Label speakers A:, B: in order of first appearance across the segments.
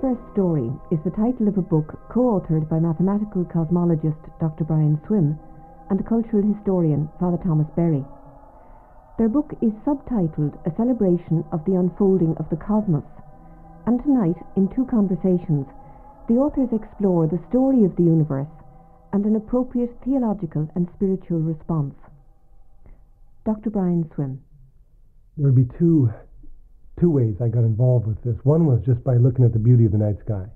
A: The Universe Story is the title of a book co-authored by mathematical cosmologist Dr. Brian Swimme and cultural historian Father Thomas Berry. Their book is subtitled A Celebration of the Unfolding of the Cosmos, and tonight, in two conversations, the authors explore the story of the universe and an appropriate theological and spiritual response. Dr. Brian Swimme.
B: There would be two two ways I got involved with this. One was just by looking at the beauty of the night sky.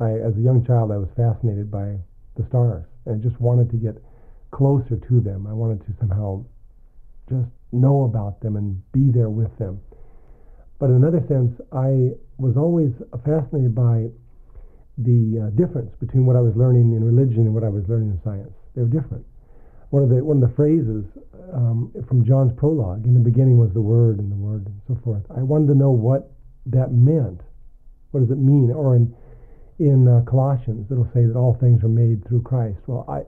B: I, as a young child, I was fascinated by the stars and just wanted to get closer to them. I wanted to somehow just know about them and be there with them. But in another sense, I was always fascinated by the uh, difference between what I was learning in religion and what I was learning in science. They were different. One of the one of the phrases um, from John's prologue, in the beginning was the Word, and the Word, and so forth. I wanted to know what that meant. What does it mean? Or in in uh, Colossians, it'll say that all things are made through Christ. Well, I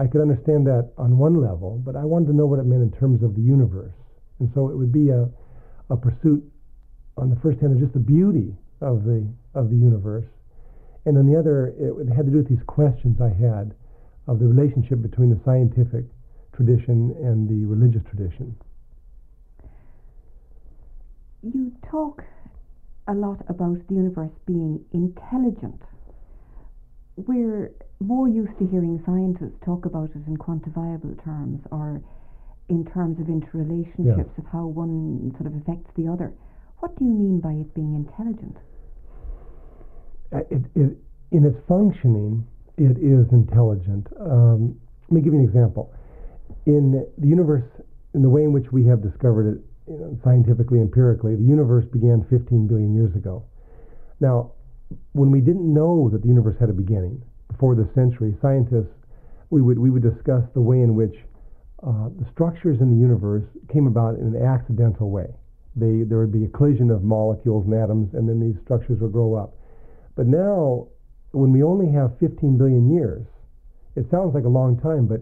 B: I could understand that on one level, but I wanted to know what it meant in terms of the universe, and so it would be a a pursuit on the first hand of just the beauty of the of the universe, and on the other, it had to do with these questions I had of the relationship between the scientific tradition and the religious tradition.
A: You talk a lot about the universe being intelligent. We're more used to hearing scientists talk about it in quantifiable terms or in terms of interrelationships of how one sort of affects the other. What do you mean by it being intelligent?
B: Uh, it, it, in its functioning, it is intelligent. Um, let me give you an example. In the universe, in the way in which we have discovered it you know, scientifically, empirically, the universe began 15 billion years ago. Now, when we didn't know that the universe had a beginning before this century, scientists we would we would discuss the way in which uh, the structures in the universe came about in an accidental way. They, there would be a collision of molecules and atoms, and then these structures would grow up. But now when we only have 15 billion years, it sounds like a long time, but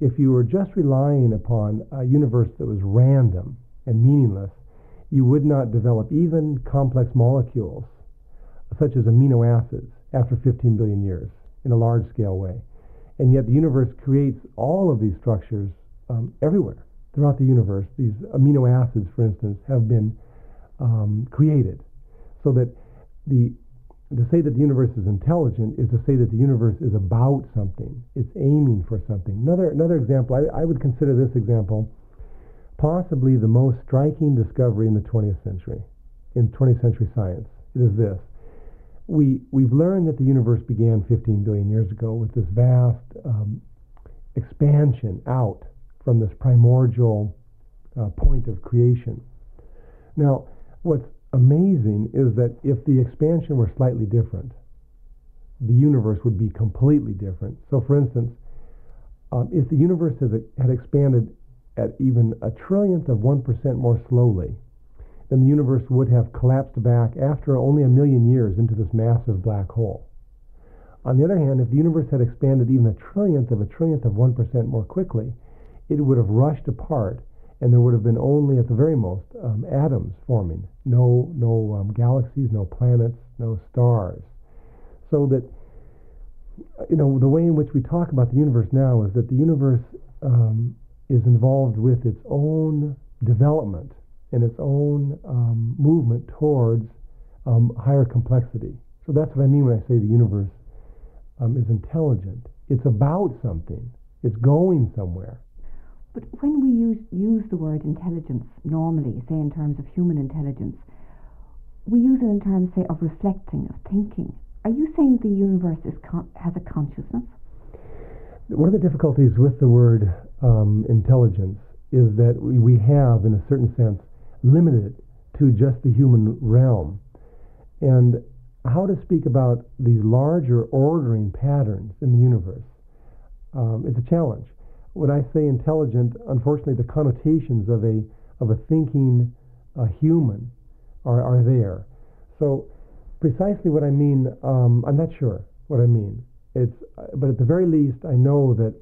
B: if you were just relying upon a universe that was random and meaningless, you would not develop even complex molecules, such as amino acids, after 15 billion years in a large scale way. And yet the universe creates all of these structures um, everywhere throughout the universe. These amino acids, for instance, have been um, created so that the to say that the universe is intelligent is to say that the universe is about something. It's aiming for something. Another another example, I, I would consider this example possibly the most striking discovery in the 20th century, in 20th century science. It is this. We, we've learned that the universe began 15 billion years ago with this vast um, expansion out from this primordial uh, point of creation. Now, what's amazing is that if the expansion were slightly different, the universe would be completely different. So, for instance, um, if the universe had expanded at even a trillionth of 1% more slowly, then the universe would have collapsed back after only a million years into this massive black hole. On the other hand, if the universe had expanded even a trillionth of a trillionth of 1% more quickly, it would have rushed apart and there would have been only, at the very most, um, atoms forming. No, no um, galaxies, no planets, no stars. So that, you know, the way in which we talk about the universe now is that the universe um, is involved with its own development and its own um, movement towards um, higher complexity. So that's what I mean when I say the universe um, is intelligent. It's about something. It's going somewhere.
A: But when we use, use the word intelligence normally, say in terms of human intelligence, we use it in terms, say, of reflecting, of thinking. Are you saying the universe con- has a consciousness?
B: One of the difficulties with the word um, intelligence is that we, we have, in a certain sense, limited it to just the human realm. And how to speak about these larger ordering patterns in the universe um, is a challenge when I say intelligent, unfortunately, the connotations of a of a thinking uh, human are are there. So precisely what I mean, um, I'm not sure what I mean. It's but at the very least, I know that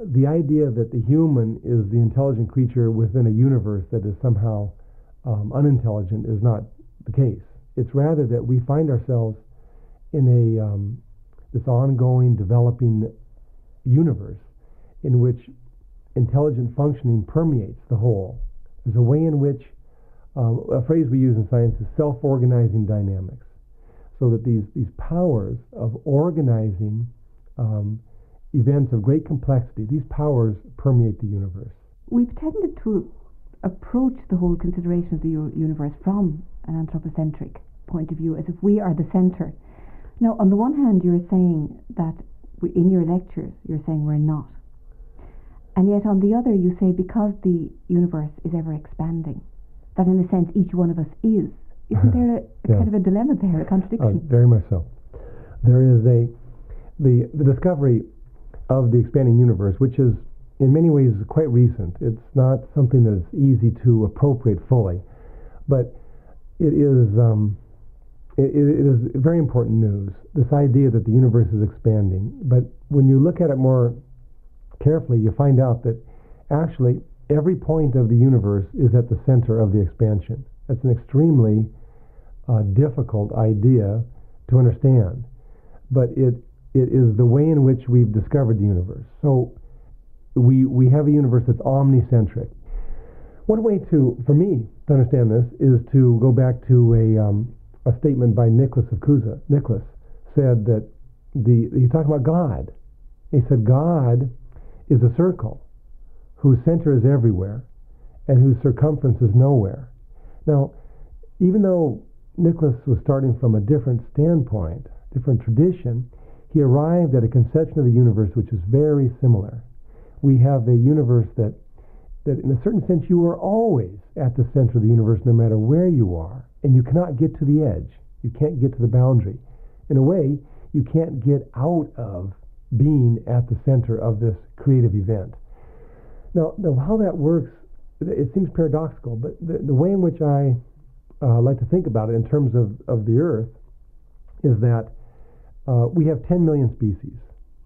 B: the idea that the human is the intelligent creature within a universe that is somehow um, unintelligent is not the case. It's rather that we find ourselves in a um, this ongoing, developing universe in which intelligent functioning permeates the whole. There's a way in which um, a phrase we use in science is self-organizing dynamics, so that these these powers of organizing um, events of great complexity, these powers permeate the universe.
A: We've tended to approach the whole consideration of the universe from an anthropocentric point of view, as if we are the center. Now, on the one hand, you're saying that in your lectures, you're saying we're not. And yet, on the other, you say because the universe is ever expanding, that in a sense each one of us is. Isn't there a, yeah. kind of a dilemma there, a contradiction?
B: Uh, very much so. There is a the the discovery of the expanding universe, which is in many ways quite recent. It's not something that's easy to appropriate fully, but it is um, it, it is very important news. This idea that the universe is expanding, but when you look at it more carefully, you find out that actually every point of the universe is at the center of the expansion. That's an extremely uh, difficult idea to understand, but it it is the way in which we've discovered the universe. So we we have a universe that's omnicentric. One way to, for me, to understand this is to go back to a um, a statement by Nicholas of Cusa. Nicholas said that the he's talking about God. He said God is a circle whose center is everywhere and whose circumference is nowhere. Now, even though Nicholas was starting from a different standpoint, different tradition, he arrived at a conception of the universe which is very similar. We have a universe that, that in a certain sense, you are always at the center of the universe no matter where you are, and you cannot get to the edge. You can't get to the boundary. In a way, you can't get out of being at the center of this creative event. Now, now how that works, it seems paradoxical, but the, the way in which I uh, like to think about it in terms of, of the Earth is that uh, we have 10 million species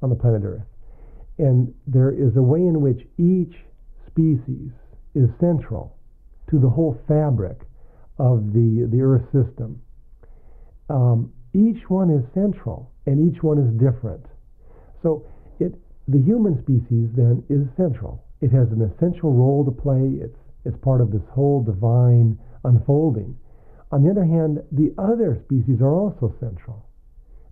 B: on the planet Earth. And there is a way in which each species is central to the whole fabric of the, the Earth system. Um, each one is central and each one is different. So it, the human species then is central. It has an essential role to play. It's, it's part of this whole divine unfolding. On the other hand, the other species are also central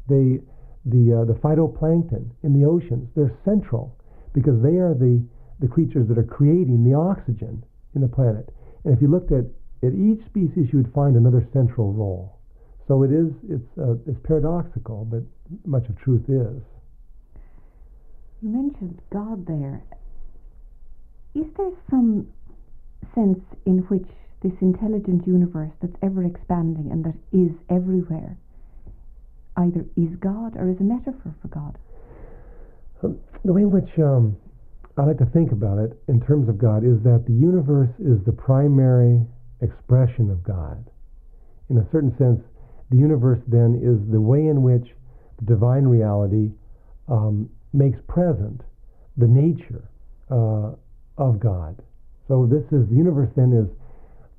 B: they, the, uh, the phytoplankton in the oceans, they're central because they are the, the creatures that are creating the oxygen in the planet. And if you looked at, at each species, you would find another central role. So it is, it's, uh, it's paradoxical, but much of truth is.
A: You mentioned God there. Is there some sense in which this intelligent universe that's ever expanding and that is everywhere either is God or is a metaphor for God?
B: Um, the way in which um, I like to think about it in terms of God is that the universe is the primary expression of God. In a certain sense, the universe then is the way in which the divine reality um, makes present the nature uh, of God. So this is the universe then is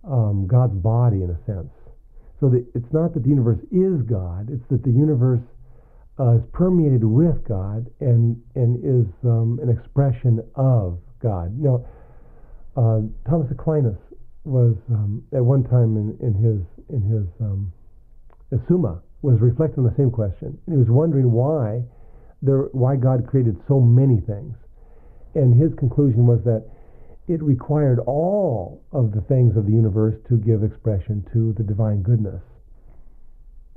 B: um, God's body in a sense. So it's not that the universe is God, it's that the universe uh, is permeated with God and, and is um, an expression of God. Know, uh, Thomas Aquinas was um, at one time in, in his in his um, Summa was reflecting on the same question, and he was wondering why there why God created so many things, and his conclusion was that it required all of the things of the universe to give expression to the divine goodness.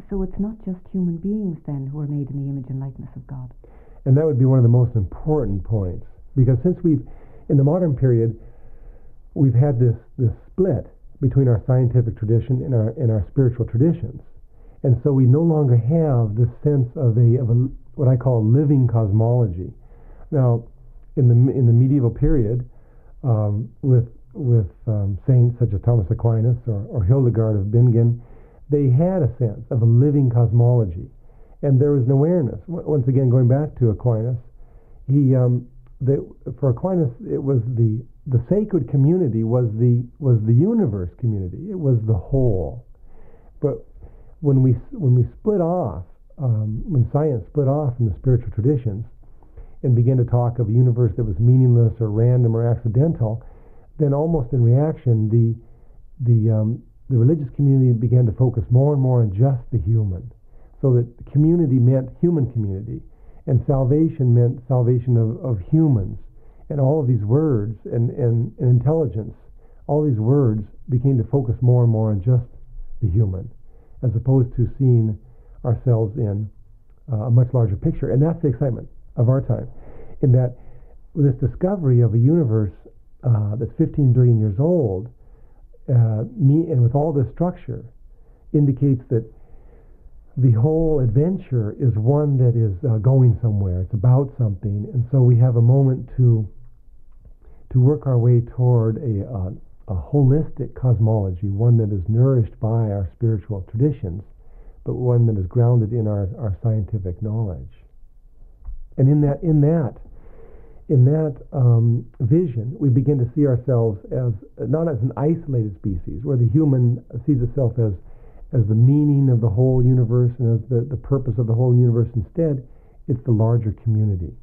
A: So it's not just human beings then who are made in the image and likeness of God.
B: And that would be one of the most important points. Because since we've, in the modern period, we've had this, this split between our scientific tradition and our, and our spiritual traditions. And so we no longer have this sense of a, of a what I call living cosmology. Now, in the, in the medieval period, um, with with um, saints such as Thomas Aquinas or, or Hildegard of Bingen, they had a sense of a living cosmology, and there was an awareness. Once again, going back to Aquinas, he um, the, for Aquinas it was the the sacred community was the was the universe community. It was the whole. But when we when we split off, um, when science split off from the spiritual traditions, and began to talk of a universe that was meaningless or random or accidental, then almost in reaction, the the um, the religious community began to focus more and more on just the human, so that community meant human community, and salvation meant salvation of, of humans, and all of these words and, and, and intelligence, all these words became to focus more and more on just the human, as opposed to seeing ourselves in uh, a much larger picture. And that's the excitement of our time, in that this discovery of a universe uh, that's 15 billion years old, uh, me and with all this structure, indicates that the whole adventure is one that is uh, going somewhere. It's about something, and so we have a moment to to work our way toward a, uh, a holistic cosmology, one that is nourished by our spiritual traditions, but one that is grounded in our, our scientific knowledge. And in that, in that, in that um, vision, we begin to see ourselves as not as an isolated species, where the human sees itself as as the meaning of the whole universe and as the, the purpose of the whole universe. Instead, it's the larger community,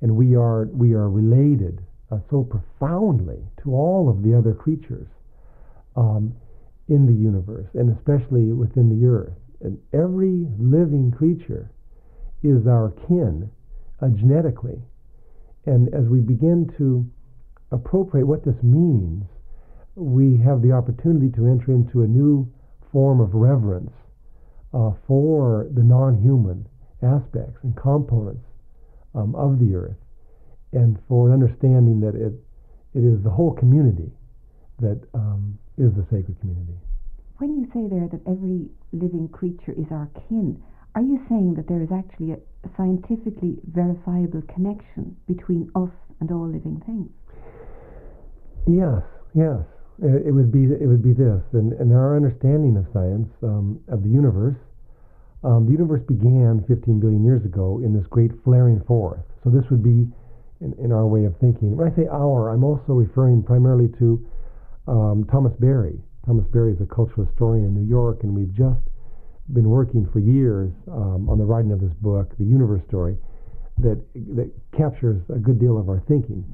B: and we are we are related uh, so profoundly to all of the other creatures um, in the universe, and especially within the earth. And every living creature is our kin uh, genetically. And as we begin to appropriate what this means, we have the opportunity to enter into a new form of reverence uh, for the non human aspects and components um, of the earth and for an understanding that it, it is the whole community that um, is the sacred community.
A: When you say there that every living creature is our kin, are you saying that there is actually a scientifically verifiable connection between us and all living things?
B: Yes, yes. It would be it would be this, and, and our understanding of science um, of the universe. Um, the universe began 15 billion years ago in this great flaring forth. So this would be in, in our way of thinking. When I say our, I'm also referring primarily to um, Thomas Berry. Thomas Berry is a cultural historian in New York, and we've just been working for years um, on the writing of this book, The Universe Story, that that captures a good deal of our thinking.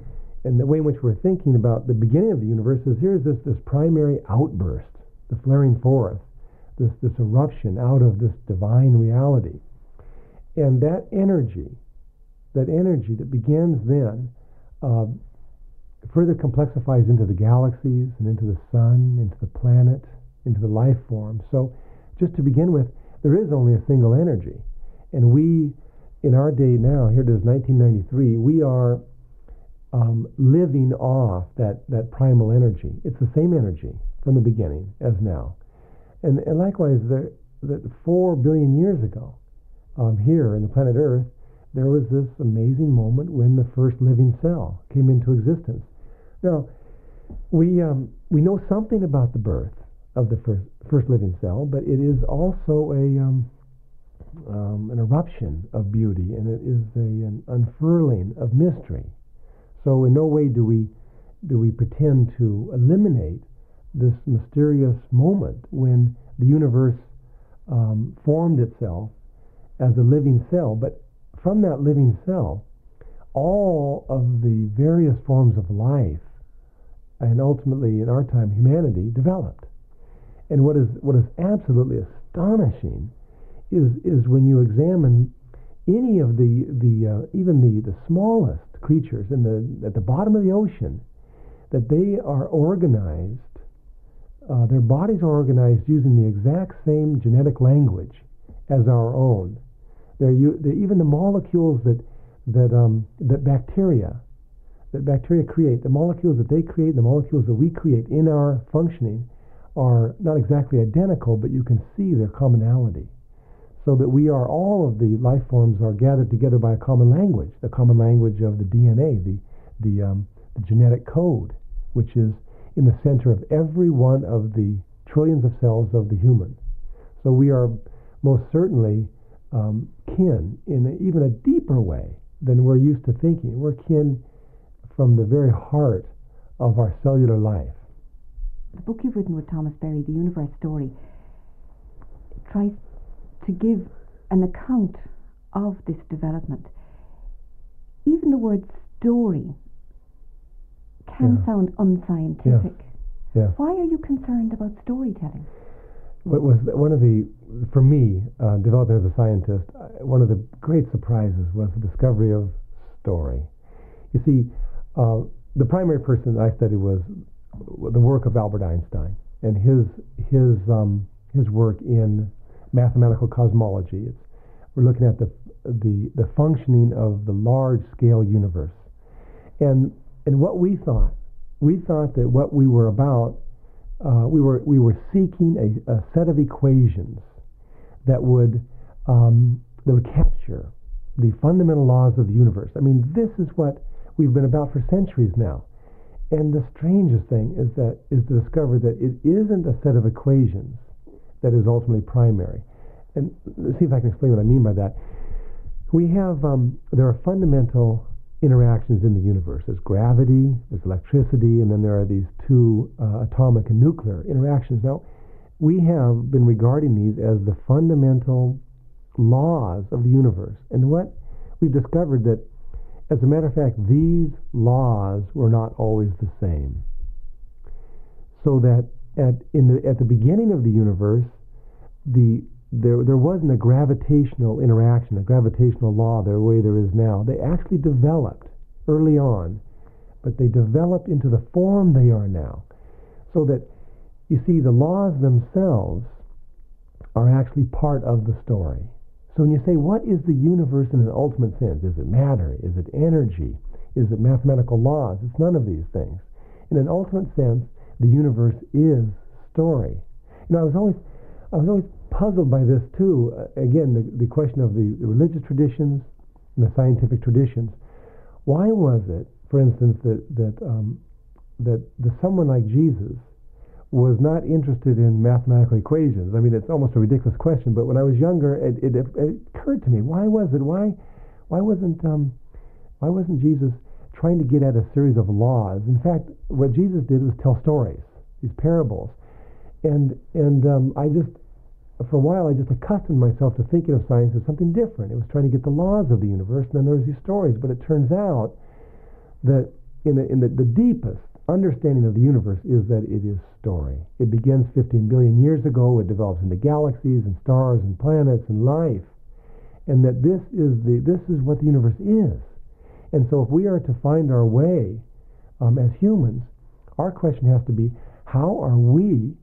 B: And the way in which we're thinking about the beginning of the universe is here's this this primary outburst, the flaring forth, this this eruption out of this divine reality, and that energy that energy that begins then uh, further complexifies into the galaxies and into the sun, into the planet, into the life form. So, just to begin with, there is only a single energy. And we, in our day now, here it is 1993, we are um, living off that, that primal energy. It's the same energy from the beginning as now. And, and likewise, the, four billion years ago, um, here in the planet Earth, there was this amazing moment when the first living cell came into existence. Now, we um, we know something about the birth of the first first living cell, but it is also a um, um, an eruption of beauty, and it is a, an unfurling of mystery. So, in no way do we do we pretend to eliminate this mysterious moment when the universe um, formed itself as a living cell, but from that living cell, all of the various forms of life, and ultimately in our time humanity, developed. And what is what is absolutely astonishing is is when you examine any of the the uh, even the the smallest creatures in the at the bottom of the ocean, that they are organized. Uh, their bodies are organized using the exact same genetic language as our own. They're, they're even the molecules that that um, that bacteria that bacteria create, the molecules that they create, the molecules that we create in our functioning are not exactly identical, but you can see their commonality. So that we are all of the life forms are gathered together by a common language, the common language of the DNA, the the, um, the genetic code, which is in the center of every one of the trillions of cells of the human. So we are most certainly um, kin in even a deeper way than we're used to thinking. We're kin from the very heart of our cellular life.
A: The book you've written with Thomas Berry, The Universe Story, tries to give an account of this development, even the word story can
B: Yeah.
A: sound unscientific.
B: Yes.
A: Why are you concerned about storytelling?
B: What was one of the, for me, uh, developing as a scientist, uh, one of the great surprises was the discovery of story. You see, uh, the primary person I studied was the work of Albert Einstein and his his um, his work in mathematical cosmology. It's, we're looking at the the the functioning of the large scale universe, and and what we thought, we thought that what we were about uh, we were we were seeking a, a set of equations that would um, that would capture the fundamental laws of the universe. I mean, this is what we've been about for centuries now. And the strangest thing is that is to discover that it isn't a set of equations that is ultimately primary. And let's see if I can explain what I mean by that. We have um, there are fundamental interactions in the universe. There's gravity, there's electricity, and then there are these two uh, atomic and nuclear interactions. Now, we have been regarding these as the fundamental laws of the universe. And what we've discovered that, as a matter of fact, these laws were not always the same. So that at in the at the beginning of the universe, the there there wasn't a gravitational interaction, a gravitational law the way there is now. They actually developed early on, but they developed into the form they are now. So that you see the laws themselves are actually part of the story. So when you say what is the universe in an ultimate sense? Is it matter? Is it energy? Is it mathematical laws? It's none of these things. In an ultimate sense, the universe is story. You know, I was always I was always puzzled by this too. Uh, again, the, the question of the, the religious traditions and the scientific traditions. Why was it, for instance, that that um, that the, someone like Jesus was not interested in mathematical equations? I mean, it's almost a ridiculous question, but when I was younger, it, it, it occurred to me: why was it? Why why wasn't um, why wasn't Jesus trying to get at a series of laws? In fact, what Jesus did was tell stories, these parables, and and um, I just for a while, I just accustomed myself to thinking of science as something different. It was trying to get the laws of the universe, and then there was these stories. But it turns out that in, the, in the, the deepest understanding of the universe is that it is story. It begins 15 billion years ago. It develops into galaxies and stars and planets and life, and that this is the this is what the universe is. And so, if we are to find our way um, as humans, our question has to be: How are we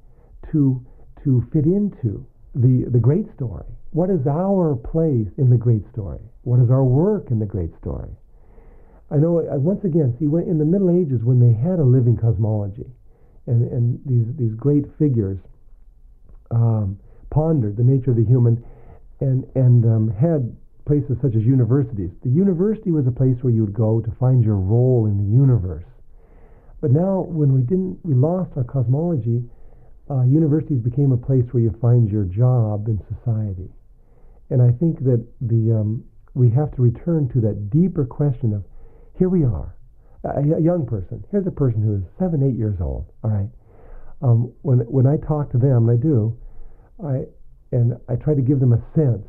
B: to to fit into the, the great story. What is our place in the great story? What is our work in the great story? I know, I, once again, see, when, in the Middle Ages, when they had a living cosmology, and, and these, these great figures um, pondered the nature of the human and, and um, had places such as universities. The university was a place where you would go to find your role in the universe. But now, when we didn't, we lost our cosmology, uh, universities became a place where you find your job in society. And I think that the um, we have to return to that deeper question of here we are, a, a, young person. Here's a person who is seven, eight years old. All right. Um, when when I talk to them, and I do, I and I try to give them a sense.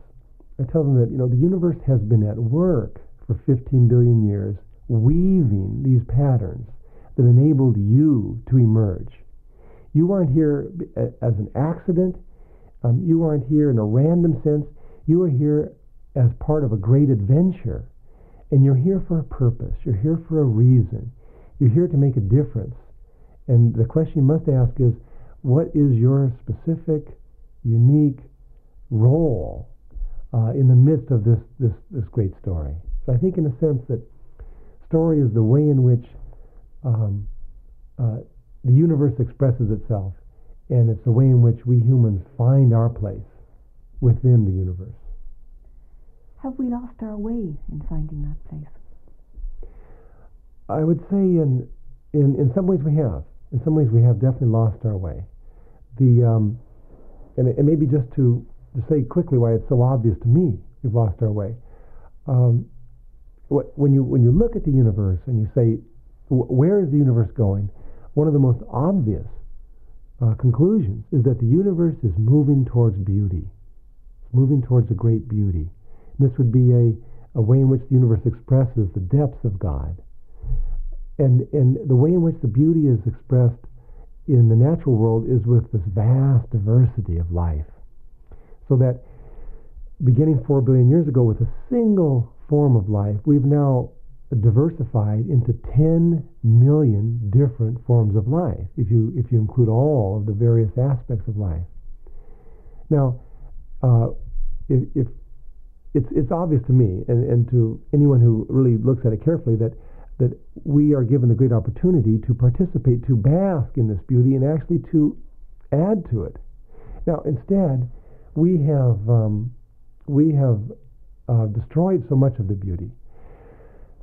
B: I tell them that you know the universe has been at work for 15 billion years, weaving these patterns that enabled you to emerge. You aren't here as an accident. Um, you aren't here in a random sense. You are here as part of a great adventure. And you're here for a purpose. You're here for a reason. You're here to make a difference. And the question you must ask is what is your specific, unique role uh, in the midst of this, this, this great story? So I think, in a sense, that story is the way in which um, uh, the universe expresses itself, and it's the way in which we humans find our place within the universe.
A: Have we lost our way in finding that place?
B: I would say in in in some ways we have. In some ways we have definitely lost our way. The um, and, maybe just to to say quickly why it's so obvious to me we've lost our way. Um, what, when you when you look at the universe and you say where is the universe going, one of the most obvious uh, conclusions is that the universe is moving towards beauty. moving towards a great beauty. This would be a, a way in which the universe expresses the depths of God. And, and the way in which the beauty is expressed in the natural world is with this vast diversity of life. So that beginning four billion years ago with a single form of life, we've now diversified into 10 million different forms of life, if you, if you include all of the various aspects of life. Now, uh, if, if it's, it's obvious to me and, and to anyone who really looks at it carefully that, that we are given the great opportunity to participate, to bask in this beauty, and actually to add to it. Now, instead, we have, um, we have uh, destroyed so much of the beauty.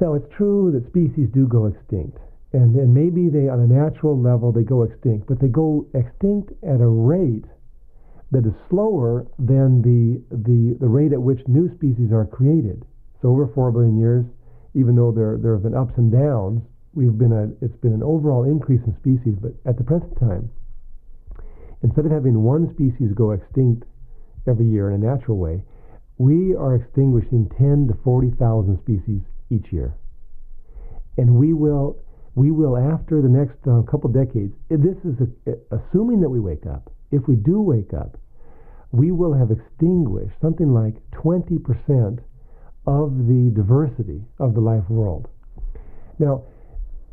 B: Now, it's true that species do go extinct, and, and maybe they, on a natural level, they go extinct, but they go extinct at a rate that is slower than the, the, the rate at which new species are created. So over four billion years, even though there, there have been ups and downs, we've been a, it's been an overall increase in species, but at the present time, instead of having one species go extinct every year in a natural way, we are extinguishing 10 to 40,000 species each year. And we will, we will after the next uh, couple decades, this is a, assuming that we wake up, if we do wake up, we will have extinguished something like 20% of the diversity of the life world. Now,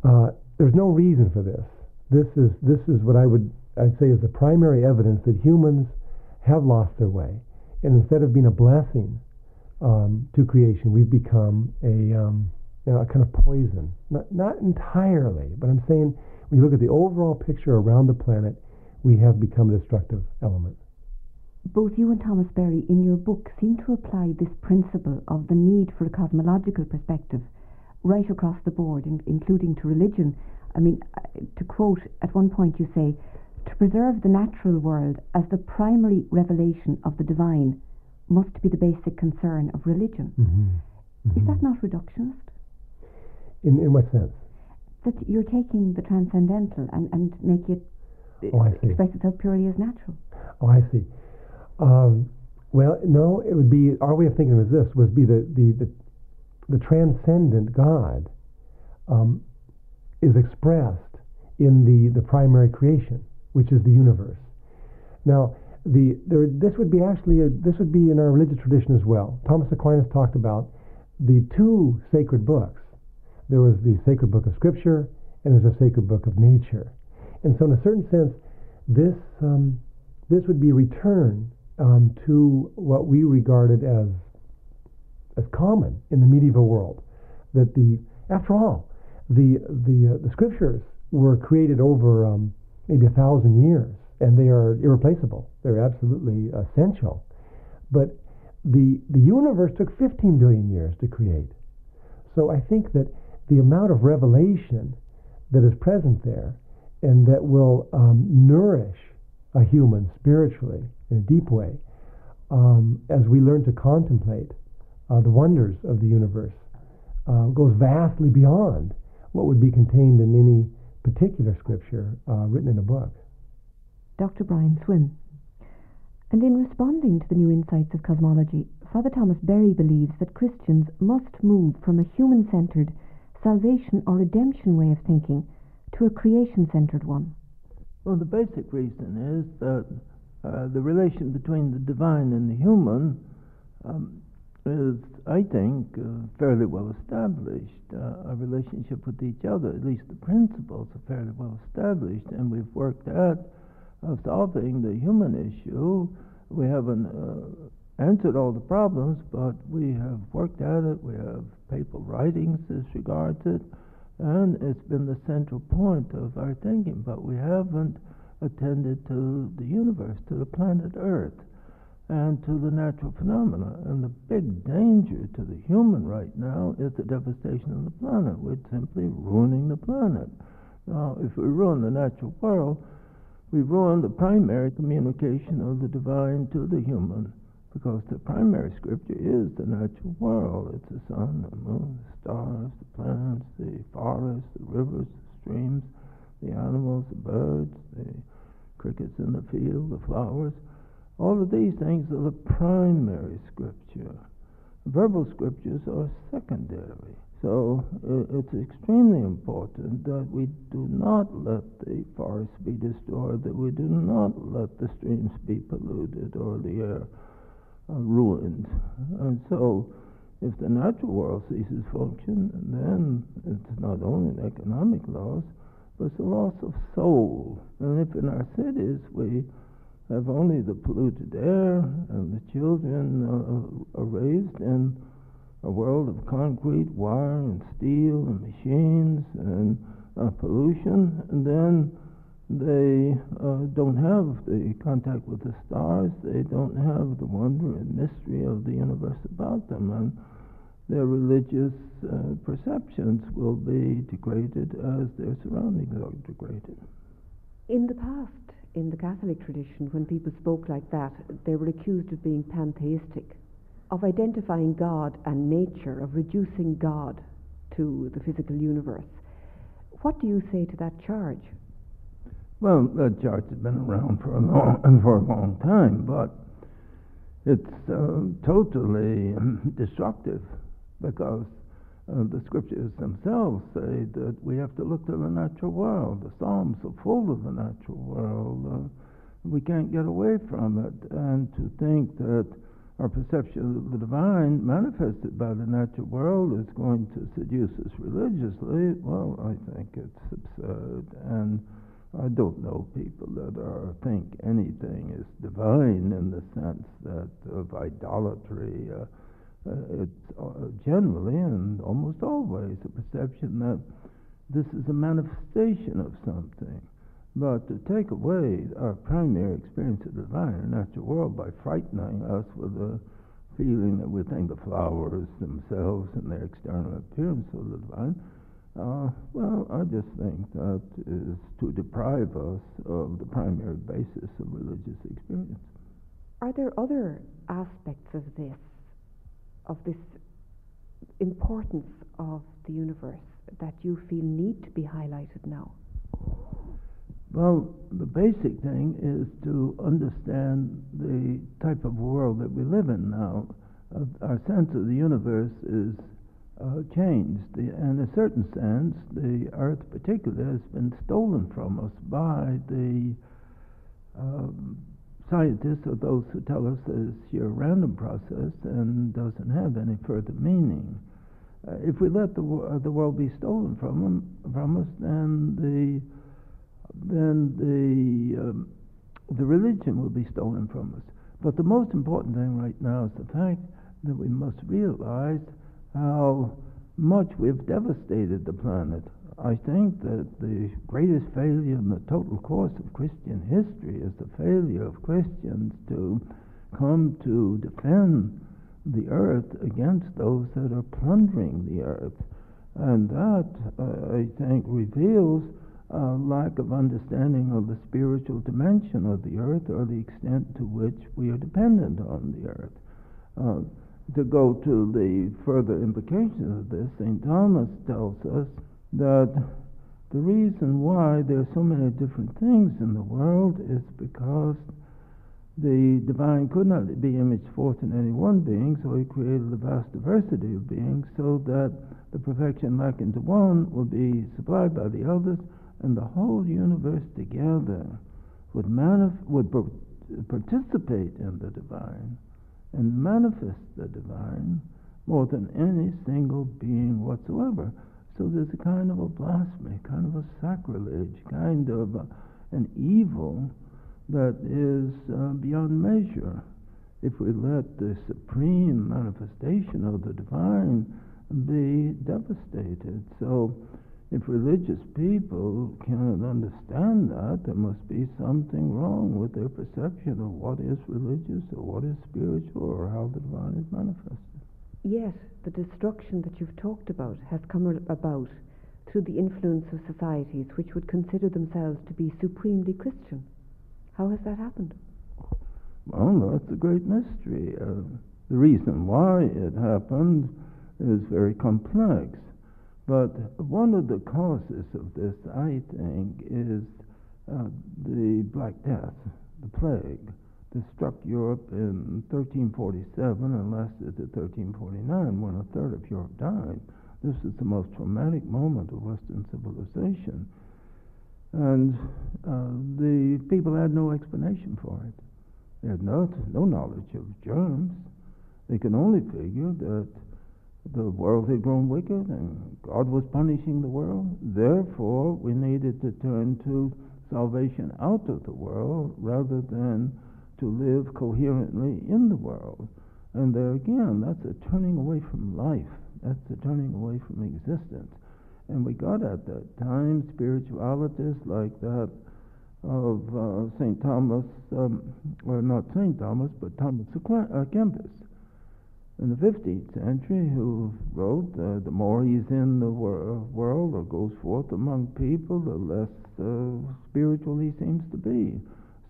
B: uh, there's no reason for this. This is, this is what I would I'd say is the primary evidence that humans have lost their way. And instead of being a blessing um, to creation, we've become a, um, you know, a kind of poison. Not, not entirely, but I'm saying when you look at the overall picture around the planet, we have become a destructive element.
A: Both you and Thomas Berry in your book seem to apply this principle of the need for a cosmological perspective right across the board, in, including to religion. I mean, uh, to quote, at one point you say, to preserve the natural world as the primary revelation of the divine must be the basic concern of religion. Mm-hmm. Mm-hmm. Is that not reductionist?
B: In, in what sense?
A: That you're taking the transcendental and, and make it
B: oh,
A: express itself purely as natural.
B: Oh, I see. Um, well, no, it would be our way of thinking of this would be the the the, the transcendent God um, is expressed in the the primary creation, which is the universe. Now, the there, this would be actually a, this would be in our religious tradition as well. Thomas Aquinas talked about the two sacred books. There was the sacred book of Scripture, and there's a sacred book of nature. And so, in a certain sense, this um, this would be return um, to what we regarded as as common in the medieval world. That the after all, the the uh, the scriptures were created over um, maybe a thousand years, and they are irreplaceable. They're absolutely essential. But the the universe took 15 billion years to create. So I think that the amount of revelation that is present there and that will um, nourish a human spiritually in a deep way um, as we learn to contemplate uh, the wonders of the universe uh, goes vastly beyond what would be contained in any particular scripture uh, written in a book.
A: Dr. Brian Swimme. And in responding to the new insights of cosmology, Father Thomas Berry believes that Christians must move from a human centered salvation or redemption way of thinking to a creation centered one?
C: Well, the basic reason is that uh, the relation between the divine and the human um, is, I think, uh, fairly well established. Uh, our relationship with each other, at least the principles, are fairly well established, and we've worked at solving the human issue. We haven't uh, answered all the problems, but we have worked at it. We have papal writings as regards it and it's been the central point of our thinking, but we haven't attended to the universe, to the planet Earth, and to the natural phenomena. And the big danger to the human right now is the devastation of the planet. We're simply ruining the planet. Now, if we ruin the natural world, we ruin the primary communication of the divine to the human because the primary scripture is the natural world. It's the sun, the moon, the stars, the plants, the forests, the rivers, the streams, the animals, the birds, the crickets in the field, the flowers. All of these things are the primary scripture. Verbal scriptures are secondary. So it's extremely important that we do not let the forests be destroyed, that we do not let the streams be polluted or the air uh, ruined. And so, if the natural world ceases function, then it's not only an economic loss, but it's a loss of soul. And if in our cities we have only the polluted air and the children uh, are raised in a world of concrete, wire, and steel, and machines, and uh, pollution, and then they uh, don't have the contact with the stars, they don't have the wonder and mystery of the universe about them, and their religious uh, perceptions will be degraded as their surroundings are degraded.
A: In the past, in the Catholic tradition, when people spoke like that, they were accused of being pantheistic of identifying God and nature, of reducing God to the physical universe. What do you say to that charge?
C: Well, that charge has been around for a long, for a long time, but it's uh, totally destructive because uh, the scriptures themselves say that we have to look to the natural world. The Psalms are full of the natural world. Uh, we can't get away from it. And to think that our perception of the divine manifested by the natural world is going to seduce us religiously, well, I think it's absurd. And I don't know people that are think anything is divine in the sense that of idolatry. Uh, uh, it's uh, generally and almost always a perception that this is a manifestation of something. But to take away our primary experience of the divine natural world by frightening us with a feeling that we think the flowers themselves and their external appearance are the divine, uh, well, I just think that is to deprive us of the primary basis of religious experience.
A: Are there other aspects of this, of this importance of the universe, that you feel need to be highlighted now?
C: Well, the basic thing is to understand the type of world that we live in now. Uh, our sense of the universe is uh, changed. The, in a certain sense, the Earth, particularly, has been stolen from us by the um, scientists or those who tell us that it's sheer random process and doesn't have any further meaning. Uh, if we let the, uh, the world be stolen from, them, from us, then the then the, um, the religion will be stolen from us. But the most important thing right now is the fact that we must realize how much we've devastated the planet. I think that the greatest failure in the total course of Christian history is the failure of Christians to come to defend the earth against those that are plundering the earth. And that, uh, I think, reveals a lack of understanding of the spiritual dimension of the earth or the extent to which we are dependent on the earth. Uh, to go to the further implications of this, St. Thomas tells us that the reason why there are so many different things in the world is because the divine could not be imaged forth in any one being, so he created a vast diversity of beings so that the perfection likened to one will be supplied by the others and the whole universe together would, manif- would participate in the divine and manifest the divine more than any single being whatsoever. So there's a kind of a blasphemy, kind of a sacrilege, kind of a, an evil that is uh, beyond measure if we let the supreme manifestation of the divine be devastated. So if religious people cannot understand that, there must be something wrong with their perception of what is religious or what is spiritual or how the divine is manifested.
A: Yes, the destruction that you've talked about has come about through the influence of societies which would consider themselves to be supremely Christian. How has that happened?
C: Well, that's a great mystery. Uh, the reason why it happened is very complex. But one of the causes of this, I think, is uh, the Black Death, the plague. that struck Europe in 1347 and lasted to 1349 when a third of Europe died. This is the most traumatic moment of Western civilization. And uh, the people had no explanation for it. They had no, no knowledge of germs. They could only figure that the world had grown wicked and God was punishing the world. Therefore, we needed to turn to salvation out of the world rather than to live coherently in the world. And there again, that's a turning away from life. That's a turning away from existence. And we got at that time spiritualities like that of uh, St. Thomas, um, or not St. Thomas, but Thomas Kempis in the 15th century who wrote, uh, The more he's in the wor- world or goes forth among people, the less uh, spiritual he seems to be.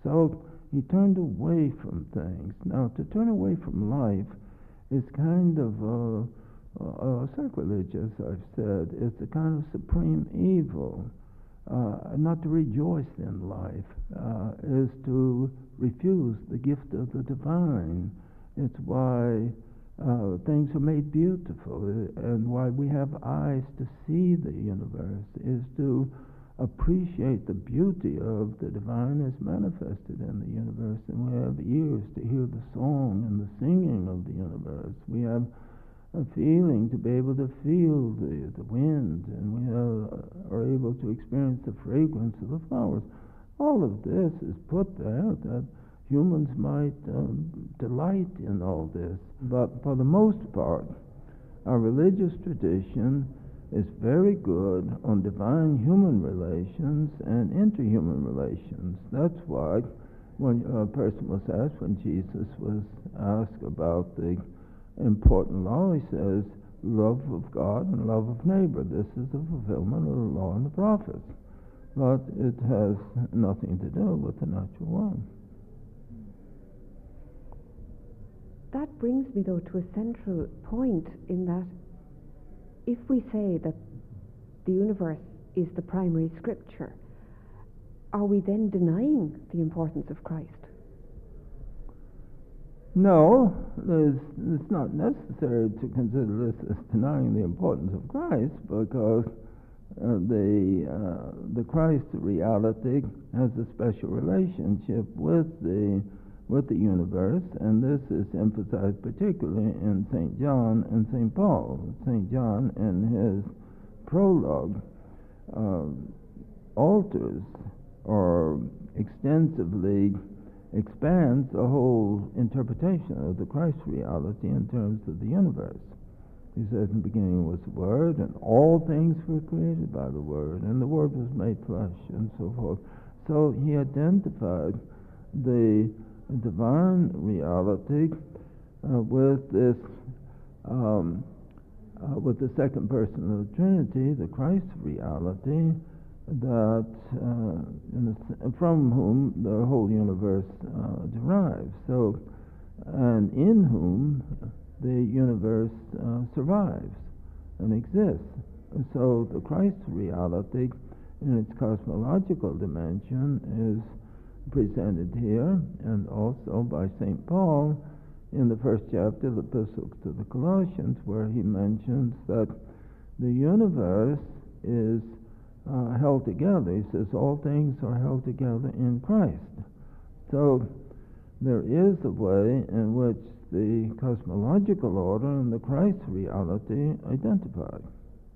C: So he turned away from things. Now, to turn away from life is kind of a sacrilege, as I've said. It's a kind of supreme evil. Uh, not to rejoice in life uh, is to refuse the gift of the divine. It's why uh, things are made beautiful, uh, and why we have eyes to see the universe is to appreciate the beauty of the divine as manifested in the universe, and we have ears to hear the song and the singing of the universe. We have a feeling to be able to feel the, the wind, and we have, uh, are able to experience the fragrance of the flowers. All of this is put there that humans might um, delight in all this. But for the most part, our religious tradition is very good on divine human relations and interhuman relations. That's why when a person was asked, when Jesus was asked about the important law, he says, love of God and love of neighbor. This is the fulfillment of the law and the prophets. But it has nothing to do with the natural world.
A: That brings me, though, to a central point in that if we say that the universe is the primary scripture, are we then denying the importance of Christ?
C: No, it's not necessary to consider this as denying the importance of Christ because uh, the uh, the Christ reality has a special relationship with the with the universe, and this is emphasized particularly in St. John and St. Paul. St. John, in his prologue, uh, alters or extensively expands the whole interpretation of the Christ reality in terms of the universe. He says, In the beginning was the Word, and all things were created by the Word, and the Word was made flesh, and so forth. So he identified the divine reality uh, with this um, uh, with the second person of the Trinity, the Christ reality, that uh, from whom the whole universe uh, derives. So, and in whom the universe uh, survives and exists. So, the Christ reality, in its cosmological dimension, is presented here and also by St. Paul in the first chapter of the Epistle to the Colossians, where he mentions that the universe is uh, held together. He says, All things are held together in Christ. So there is a way in which the cosmological order and the Christ reality identify.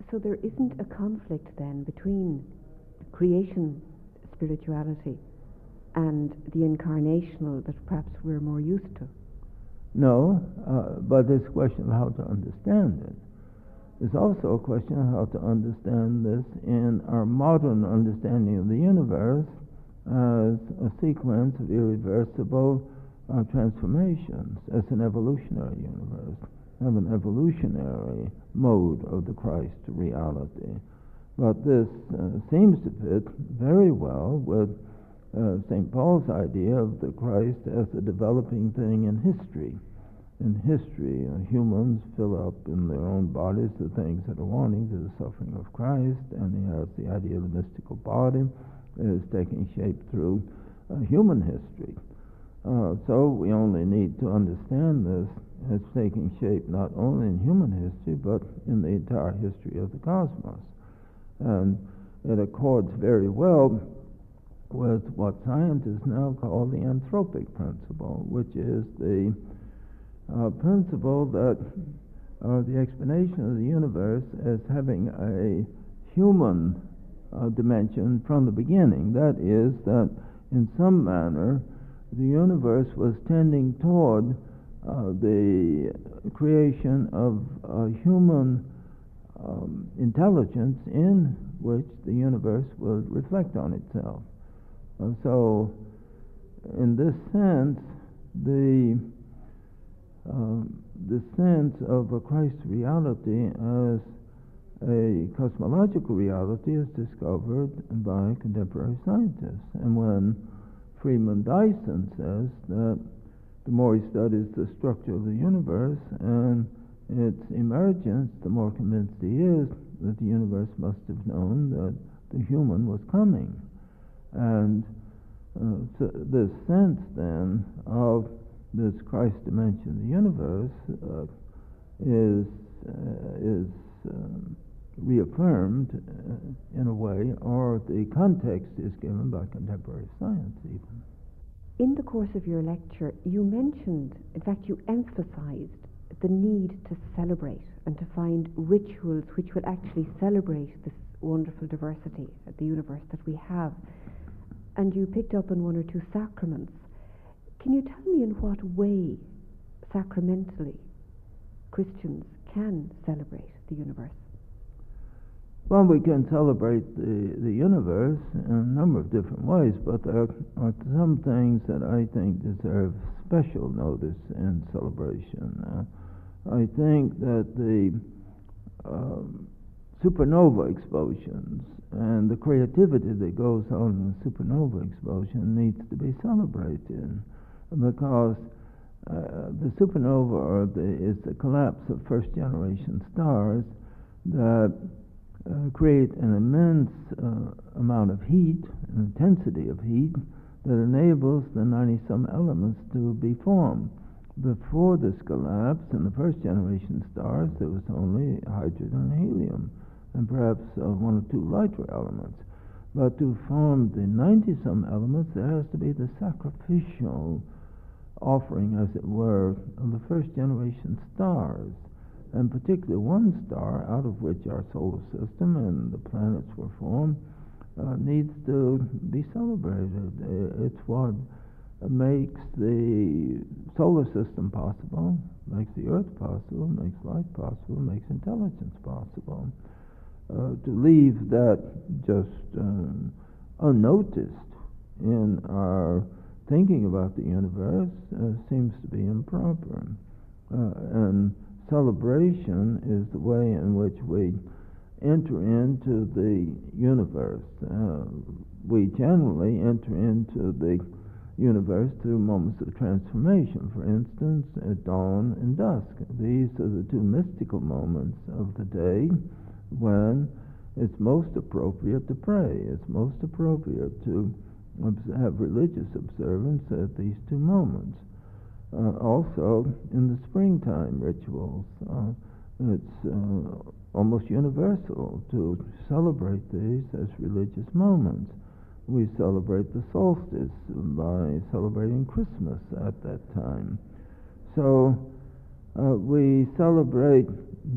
A: So there isn't a conflict then between creation spirituality and the incarnational that perhaps we're more used to.
C: No, uh, but a question of how to understand it. It's also a question of how to understand this in our modern understanding of the universe as a sequence of irreversible uh, transformations, as an evolutionary universe, have an evolutionary mode of the Christ reality. But this uh, seems to fit very well with uh, St. Paul's idea of the Christ as a developing thing in history. In history, uh, humans fill up in their own bodies the things that are wanting to the suffering of Christ, and he has the idea of the mystical body that is taking shape through uh, human history. Uh, so we only need to understand this as taking shape not only in human history but in the entire history of the cosmos. And it accords very well with what scientists now call the anthropic principle, which is the uh, principle that uh, the explanation of the universe as having a human uh, dimension from the beginning. That is, that in some manner the universe was tending toward uh, the creation of a human um, intelligence in which the universe would reflect on itself. So, in this sense, the uh, the sense of a Christ reality as a cosmological reality is discovered by contemporary scientists. And when Freeman Dyson says that the more he studies the structure of the universe and its emergence, the more convinced he is that the universe must have known that the human was coming. And uh, so this sense then of this Christ dimension of the universe uh, is uh, is um, reaffirmed uh, in a way, or the context is given by contemporary science even.
A: In the course of your lecture, you mentioned, in fact, you emphasized the need to celebrate and to find rituals which will actually celebrate this wonderful diversity of the universe that we have. And you picked up on one or two sacraments. Can you tell me in what way, sacramentally, Christians can celebrate the universe?
C: Well, we can celebrate the, the universe in a number of different ways, but there are some things that I think deserve special notice and celebration. Uh, I think that the um, supernova explosions and the creativity that goes on in supernova explosion needs to be celebrated because uh, the supernova the, is the collapse of first generation stars that uh, create an immense uh, amount of heat, an intensity of heat, that enables the 90 some elements to be formed. Before this collapse, in the first generation stars, there was only hydrogen and helium, and perhaps uh, one or two lighter elements. But to form the 90 some elements, there has to be the sacrificial offering, as it were, of the first generation stars and particularly one star out of which our solar system and the planets were formed uh, needs to be celebrated. It's what makes the solar system possible, makes the Earth possible, makes life possible, makes intelligence possible. Uh, to leave that just uh, unnoticed in our thinking about the universe uh, seems to be improper. Uh, and celebration is the way in which we enter into the universe. Uh, we generally enter into the universe through moments of transformation. For instance, at dawn and dusk. These are the two mystical moments of the day when it's most appropriate to pray. It's most appropriate to have religious observance at these two moments uh, also in the springtime rituals. Uh, it's uh, almost universal to celebrate these as religious moments. We celebrate the solstice by celebrating Christmas at that time. So uh, we celebrate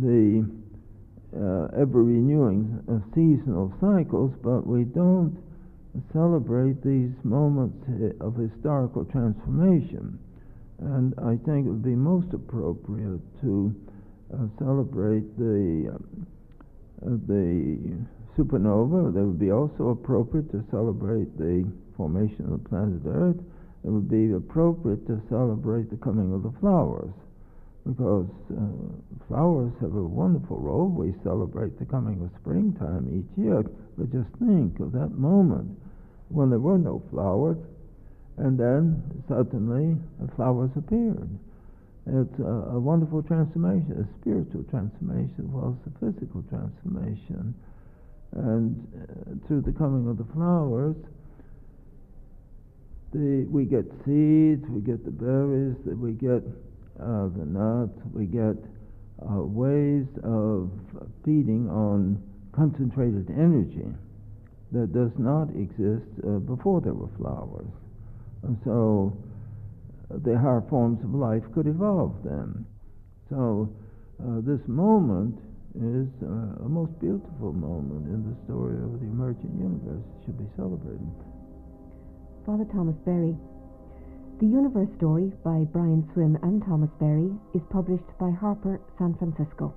C: the uh, ever renewing uh, seasonal cycles, but we don't celebrate these moments of historical transformation. And I think it would be most appropriate to uh, celebrate the uh, the supernova. That would be also appropriate to celebrate the formation of the planet Earth. It would be appropriate to celebrate the coming of the flowers, because uh, flowers have a wonderful role. We celebrate the coming of springtime each year, but just think of that moment when there were no flowers and then suddenly the flowers appeared. It's a, a, wonderful transformation, a spiritual transformation as well as a physical transformation. And uh, through the coming of the flowers, the, we get seeds, we get the berries, that we get uh, the nuts, we get uh, ways of feeding on concentrated energy that does not exist uh, before there were flowers. And so uh, the higher forms of life could evolve then. So uh, this moment is uh, a most beautiful moment in the story of the emergent universe. It should be celebrated.
A: Father Thomas Berry. The Universe Story by Brian Swimme and Thomas Berry is published by Harper San Francisco.